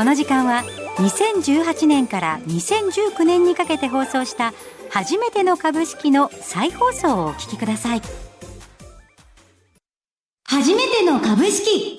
この時間は2018年から2019年にかけて放送した初めての株式の再放送をお聞きください。初めての株式。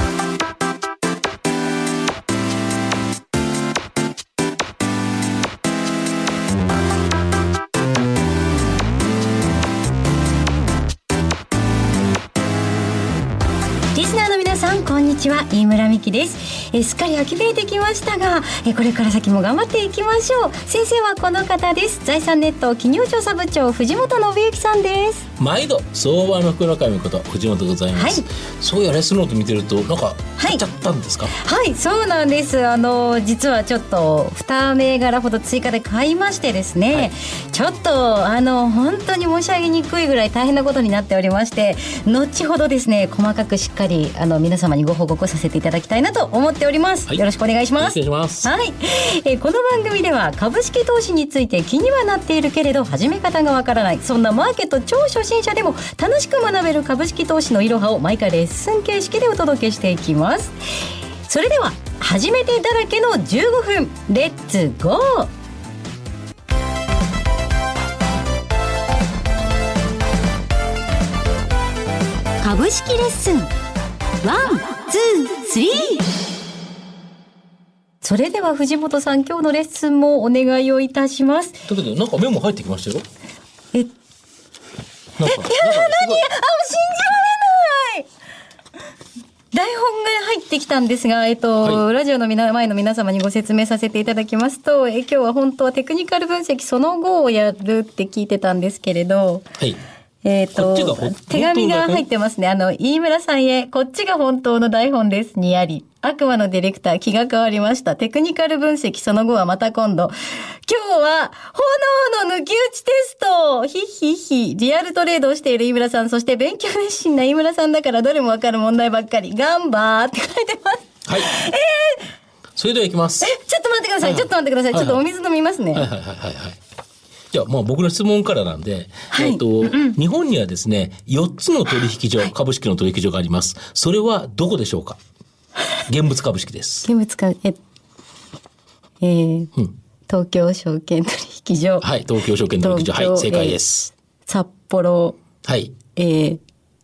スナーの皆さんこんにちは。飯村美希です。えすっかり秋めいてきましたがえこれから先も頑張っていきましょう。先生はこの方です。財産ネット企業調査部長藤本信之さんです。毎度相場の福の神こと藤本でございます、はい。そういやレスノート見てるとなんかはい。買っちゃったんですか、はいそうなんです。あの実はちょっと2銘柄ほど追加で買いましてですね、はい。ちょっとあの本当に申し上げにくいぐらい大変なことになっておりまして後ほどですね細かくしっかりあの皆様にご報告させていただきたいなと思っております、はい。よろしくお願いします。失礼します。はい、えーこの番組では株式投資について気にはなっているけれど始め方がわからないそんなマーケット超初心者でも楽しく学べる株式投資のいろはを毎回レッスン形式でお届けしていきます。それでは初めてだらけの15分レッツゴー!株式レッスン one、two、three。それでは藤本さん今日のレッスンもお願いをいたします。だけどなんかメモ入ってきましたよ。えなんかなんかすごいあ、信じられない！台本が入ってきたんですが、えっと、はい。ラジオの皆前の皆様にご説明させていただきますと、え今日は本当はテクニカル分析その後をやるって聞いてたんですけれど、はいえっ、こっちがほと、手紙が入ってますね。あの、飯村さんへ、こっちが本当の台本です。にあり。悪魔のディレクター、気が変わりました。テクニカル分析、その後はまた今度。今日は、炎の抜き打ちテストひっひっひ。リアルトレードをしている飯村さん、そして勉強熱心な飯村さんだからどれもわかる問題ばっかり。ガンバーって書いてます。はいそれでは行きますえ、ちょっと待ってください。はいちょっと待ってください。ちょっとお水飲みますね。はいはいはいはいはいじゃあ、まあ僕の質問からなんで、はいえっと、日本にはですね、4つの取引所、株式の取引所があります。それはどこでしょうか？現物株式です。現物か、え、えーうん東京証券取引所。はい、東京証券取引所。はい、正解です。札幌、はい。えー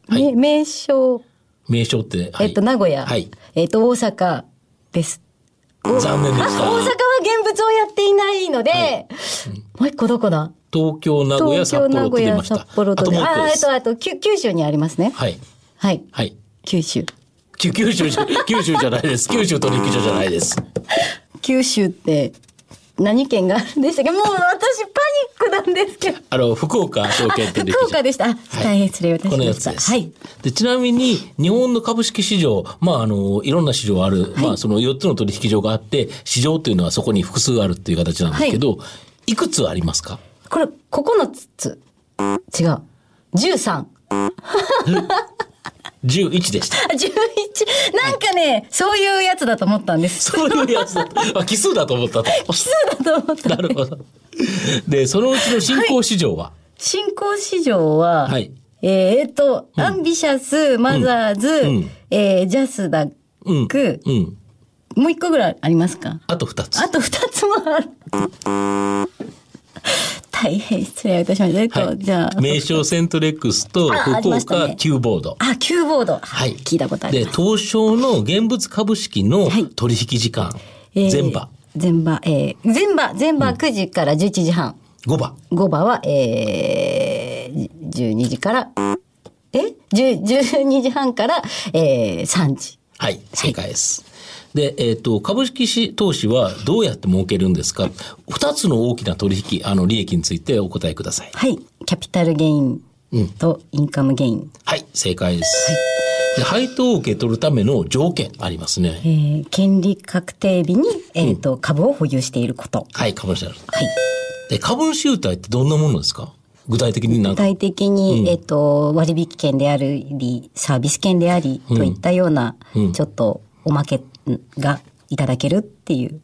はいめ名称、名称って、はい、えっと、名古屋、はい。えっと、大阪です。残念であ、大阪した。は現物をやっていないので、もう一個どこだ？東京、名古屋、札幌と出ました。札幌とああ、えっと。あと、九九州にありますね。はい。はい。はい。九州。き九州じゃ、九州じゃないです。九州取引所じゃないです。九州って、何県があるんでしたっけ？もう私パニックなんですけど。あの、福岡証券取引所。福岡でした。あ、大変失礼いたしました。はい。で、ちなみに、日本の株式市場、まあ、あの、いろんな市場ある、まあ、その4つの取引所があって、市場っていうのはそこに複数あるっていう形なんですけど、い、くつありますか？これ、9つ。違う。13。?11 でした。11。なんかね、そういうやつだと思ったんです。そういうやつだと。あ、奇数だと思ったと。奇数だと思った。なるほど。で、そのうちの新興市場は、新興市場は、はいえーえーと、アンビシャス、マザーズ、んえージャスダッうん。ク、うん。もう一個ぐらいありますか？あと2つ。あと二つもある。大変失礼いたしました。えっと、はいじゃあ。名証セントレックスと福岡 Q-Board。あ、 Q-Board。はい。聞いたことありで、ます。東証の現物株式のはい取引時間、えー前場、前場、えー、前場、前場9時から11時半。5場。5場は、えー、12時から、え ?10 12時半から、えー、3時。はい、正解です。で、えっ、と、株式し投資はどうやって儲けるんですか？二つの大きな取引、あの、利益についてお答えください。はい。キャピタルゲインとインカムゲイン。はい、正解です。で配当を受け取るための条件ありますね。えー、権利確定日に、えっ、と、株を保有していること。はい、株主ある。はい。で、株主優待ってどんなものですか？具体的に。具体的に、えっ、と、割引券であり、サービス券であり、といったような、ちょっとおまけがいただけるっていう。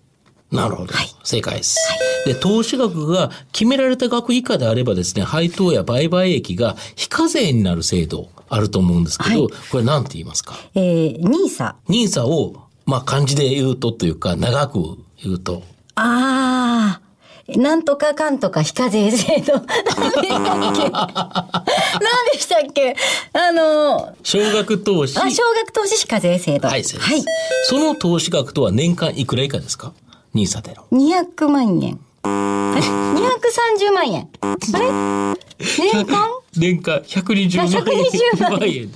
なるほど。正解です。で、投資額が決められた額以下であればですね、配当や売買益が非課税になる制度あると思うんですけど、はいこれ何て言いますか？えー、ニーサ。ニーサをまあ漢字で言うとというか、長く言うと。ああ。なんとかかんとか非課税制度。何でしたっけ何でしたっけ？あの、少額投資。あ、少額投資非課税制度。はい、そうですその投資額とは年間いくら以下ですか？ニーサでの。200万円。あれ ?230 万円。あれ？年間？年間120万円。120万円円。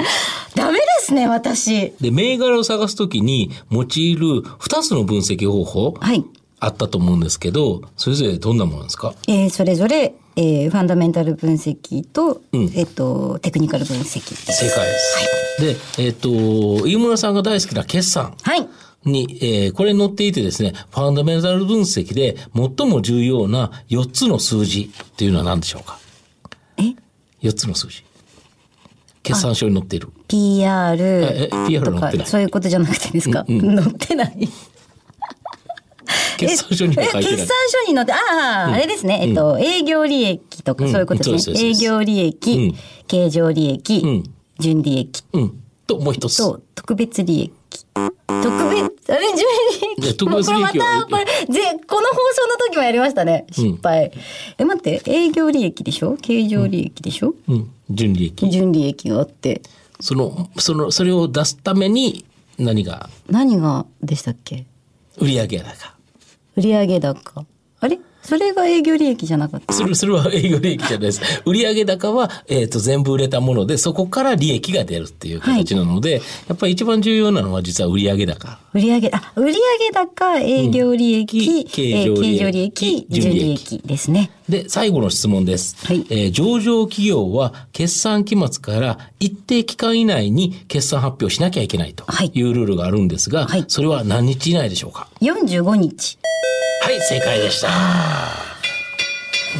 ダメですね、私。で、銘柄を探すときに用いる2つの分析方法、はい。あったと思うんですけど、それぞれどんなものですか？えーそれぞれ、えーファンダメンタル分析と、うんえっ、と、テクニカル分析。正解です。で、えっ、と、飯村さんが大好きな決算。はい。に、えーこれに載っていてですね、ファンダメンタル分析で最も重要な4つの数字っていうのは何でしょうか？え ?4 つの数字。決算書に載っている。PR ええ PR とか載ってないそういうことじゃなくてですか、載ってない決算書には書いてないえ決算。書に載って、ああ、あれですね。えっと、営業利益とか、うんそういうことですね。営業利益、うん経常利益、うん純利益うん。と、もう一つ。と、特別利益。特別、あれ、純利益。特別利益これまた、これ、ぜ、この放送の時もやりましたね。失敗。え、待って、営業利益でしょ？経常利益でしょ、うん。純利益。純利益があって。その、その、それを出すために何が？何がでしたっけ？売上高。売上高。あれ？それが営業利益じゃなかった？それ、それは営業利益じゃないです。売上高は、えっ、と、全部売れたもので、そこから利益が出るっていう形なので、やっぱり一番重要なのは実は売上高。売上あ、売上高、営業利益、うんえー経常利益経常利益、純利益ですね。で、最後の質問です。はいえー上場企業は決算期末から一定期間以内に決算発表しなきゃいけないとはいいうルールがあるんですが、はいそれは何日以内でしょうか45日。はい、正解でした。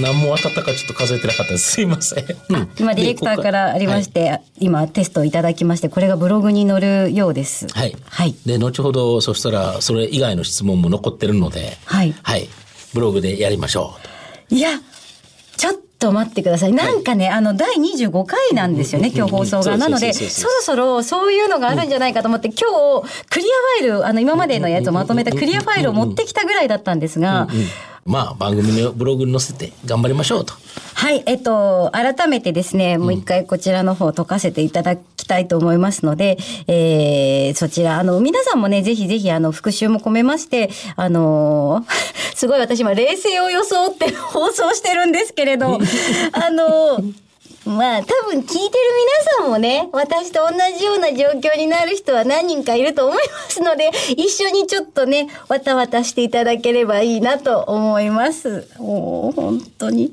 何も当たったかちょっと数えてなかったです。すいません。うん今、ディレクターからありまし。でて、今、テストをいただきまして、これがブログに載るようです。はい。はい。で、後ほど、そしたら、それ以外の質問も残ってるので、はいはい。ブログでやりましょいや、ちょっと待ってください。なんかね、あの、第25回なんですよね、今日放送が。なので、そろそろそういうのがあるんじゃないかと思って、今日、クリアファイル、あの、今までのやつをまとめたクリアファイルを持ってきたぐらいだったんですが。まあ、番組のブログに載せて頑張りましょうと。はい、えっと、改めてですね、もう一回こちらの方解かせていただきたいと思いますので、えー、そちら、あの、皆さんもね、ぜひぜひ、あの、復習も込めまして、あのー すごい私今、冷静を装って放送してるんですけれど、あのまあ、多分聞いてる皆さんもね、私と同じような状況になる人は何人かいると思いますので、一緒にちょっとね、わたわたしていただければいいなと思います。もう、本当に。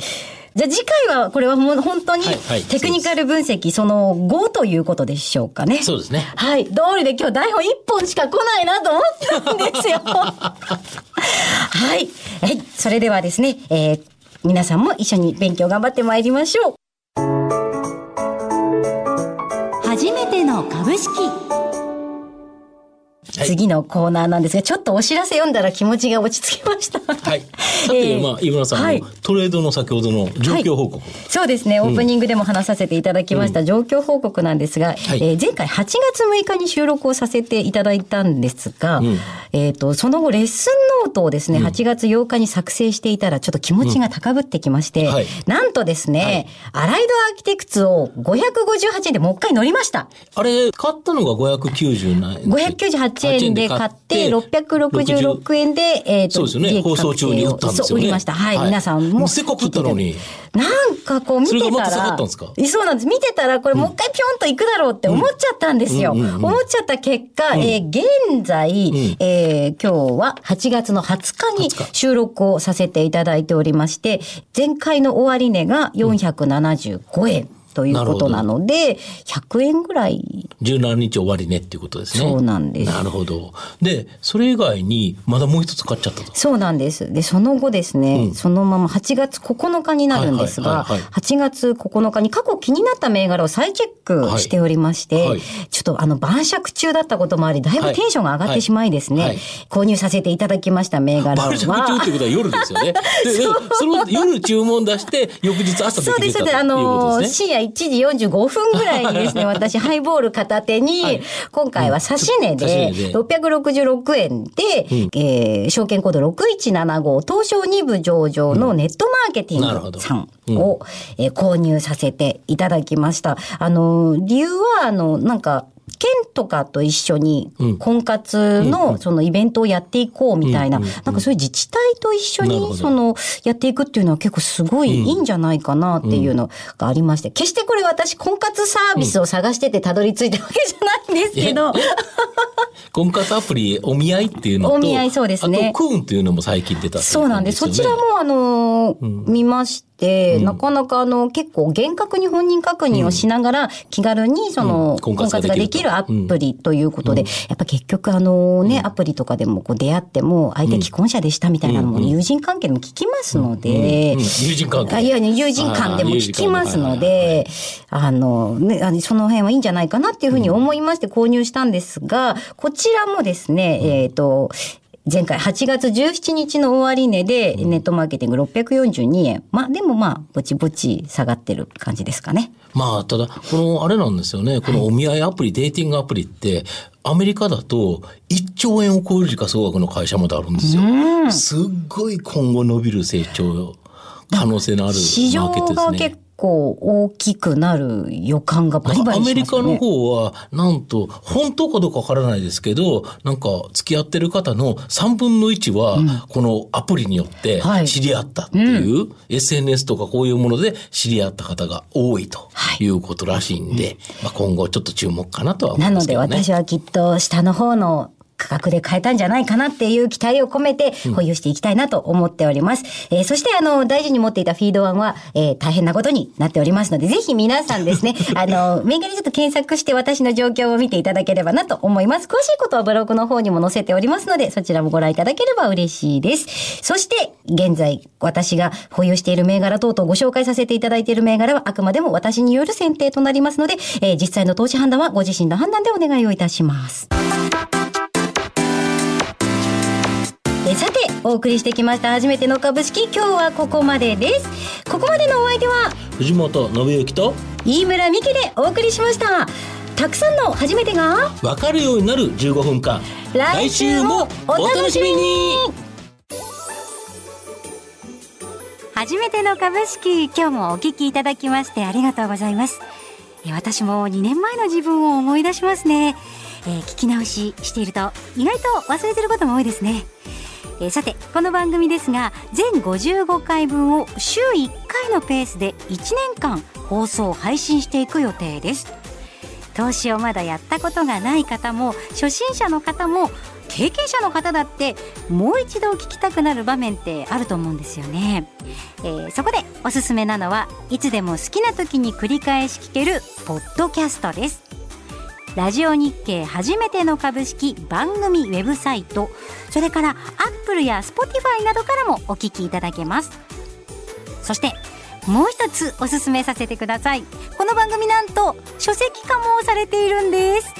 じゃあ次回は、これはもう本当にテクニカル分析その5ということでしょうかね。そうですね。はい。通りで今日台本1本しか来ないなと思ったんですよ。はい。はい。それではですね、えー皆さんも一緒に勉強頑張ってまいりましょう。株式。はい。次のコーナーなんですが、ちょっとお知らせ読んだら気持ちが落ち着きました。はい。さて、えー。まあ、井村さんの、はい。トレードの先ほどの状況報告。そうですね、オープニングでも話させていただきました状況報告なんですが、はい。えー前回8月6日に収録をさせていただいたんですが、ん。えっ、と、その後レッスンノートをですね、8月8日に作成していたらちょっと気持ちが高ぶってきまして、はい。なんとですね、アライドアーキテクツを558円でもう一回乗りました。あれ、買ったのが590何円598円で買って、666円で、えっ、と、そうですよね放送中に売ったんですよねそう売りました。はい。はい皆さんも。せっかく売ったのに。なんかこう見てたら、そうなんです。見てたら、これもう一回ぴょんと行くだろうって思っちゃったんですよ。思っちゃった結果、えー現在、んえー今日は8月の20日に20日収録をさせていただいておりまして、前回の終値が475円。ということなので、100円ぐらい。17日終わりねっていうことですね。そうなんですなるほど。で、それ以外に、まだもう一つ買っちゃったと。そうなんです。で、その後ですね、そのまま8月9日になるんですが、はいはいはいはい8月9日に過去気になった銘柄を再チェックしておりまして、はいはいちょっとあの晩酌中だったこともあり、だいぶテンションが上がってしまいですね、購入させていただきました銘柄は。晩酌中っていうことは夜ですよね。で、で その夜注文出して、翌日朝でそうです、きるというそうです。あことのですね。深夜1時45分ぐらいにですね、私、ハイボール片手に、はい。今回は指値うんで指値で。666円で、えー証券コード6175東証2部上場のネットマーケティングさんを、えー購入させていただきました。あの、理由は、あの、なんか、県とかと一緒にうん。婚活のそのイベントをやっていこうみたいな、なんかそういう自治体と一緒にそのやっていくっていうのは結構すごいいいんじゃないかなっていうのがありまして、決してこれ私婚活サービスを探しててたどり着いたわけじゃないんですけど、婚活アプリお見合いっていうのとお見合いそうですね。あとクーンっていうのも最近出たっていそうなんです。そちらも、あのー見まして、なかなか、あの、結構、厳格に本人確認をしながら、気軽に、その、うん。婚婚活ができるアプリということで、やっぱ結局、あのね、アプリとかでも、こう、出会っても、相手既婚者でしたみたいなのも、友人関係でも聞きますのでうん、友人関係。あいや、友人間でも聞きますので、あの、ね、あのその辺はいいんじゃないかなっていうふうに思いまして購入したんですが、こちらもですね、えっ、と、前回8月17日の終値でネットマーケティング642円。まあでもまあ、ぼちぼち下がってる感じですかね。まあ、ただ、このあれなんですよね。このお見合いアプリ、デーティングアプリって、アメリカだと1兆円を超える時価総額の会社まであるんですよ。すっごい今後伸びる成長可能性のあるマ市場ーケットですね。が結構大きくなる予感がバリバリアメリカの。方は、なんと、本当かどうかわからないですけど、なんか、付き合ってる方の3分の1は、このアプリによってはい知り合ったっていう、SNS とかこういうもので知り合った方が多いということらしいんで、まあ今後ちょっと注目かなとは思ないのでますけどね。私はきっと下の方の価格で買えたんじゃないかなっていう期待を込めて保有していきたいなと思っております。えーそしてあの大事に持っていたフィード案は、えー大変なことになっておりますので、ぜひ皆さんですね、あの、メガにちょっと検索して私の状況を見ていただければなと思います。詳しいことはブログの方にも載せておりますので、そちらもご覧いただければ嬉しいです。そして、現在私が保有している銘柄等々ご紹介させていただいている銘柄はあくまでも私による選定となりますので、えー実際の投資判断はご自身の判断でお願いをいたします。えさてお送りしてきました初めての株式今日はここまでです。ここまでのお相手は藤本信之と飯村美希でお送りしました。たくさんの初めてが分かるようになる15分間。来週もお楽しみに。初めての株式今日もお聞きいただきましてありがとうございます。えー私も2年前の自分を思い出しますね、えー聞き直ししていると意外と忘れてることも多いですねえーさてこの番組ですが全55回分を週1回のペースで1年間放送配信していく予定です。投資をまだやったことがない方も初心者の方も経験者の方だってもう一度聞きたくなる場面ってあると思うんですよね、えーそこでおすすめなのはいつでも好きな時に繰り返し聞けるポッドキャストです。ラジオ日経初めての株式番組ウェブサイトそれから Apple や Spotify などからもお聞きいただけます。そしてもう一つおすすめさせてください。この番組なんと書籍化もされているんです。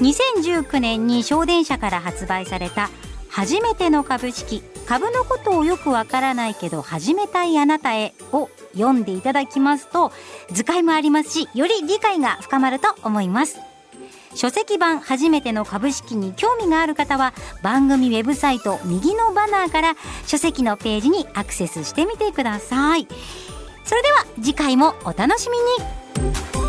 2019年に祥伝社から発売された初めての株式株のことをよくわからないけど始めたいあなたへを読んでいただきますと図解もありますしより理解が深まると思います。書籍版初めての株式に興味がある方は番組ウェブサイト右のバナーから書籍のページにアクセスしてみてください。それでは次回もお楽しみに。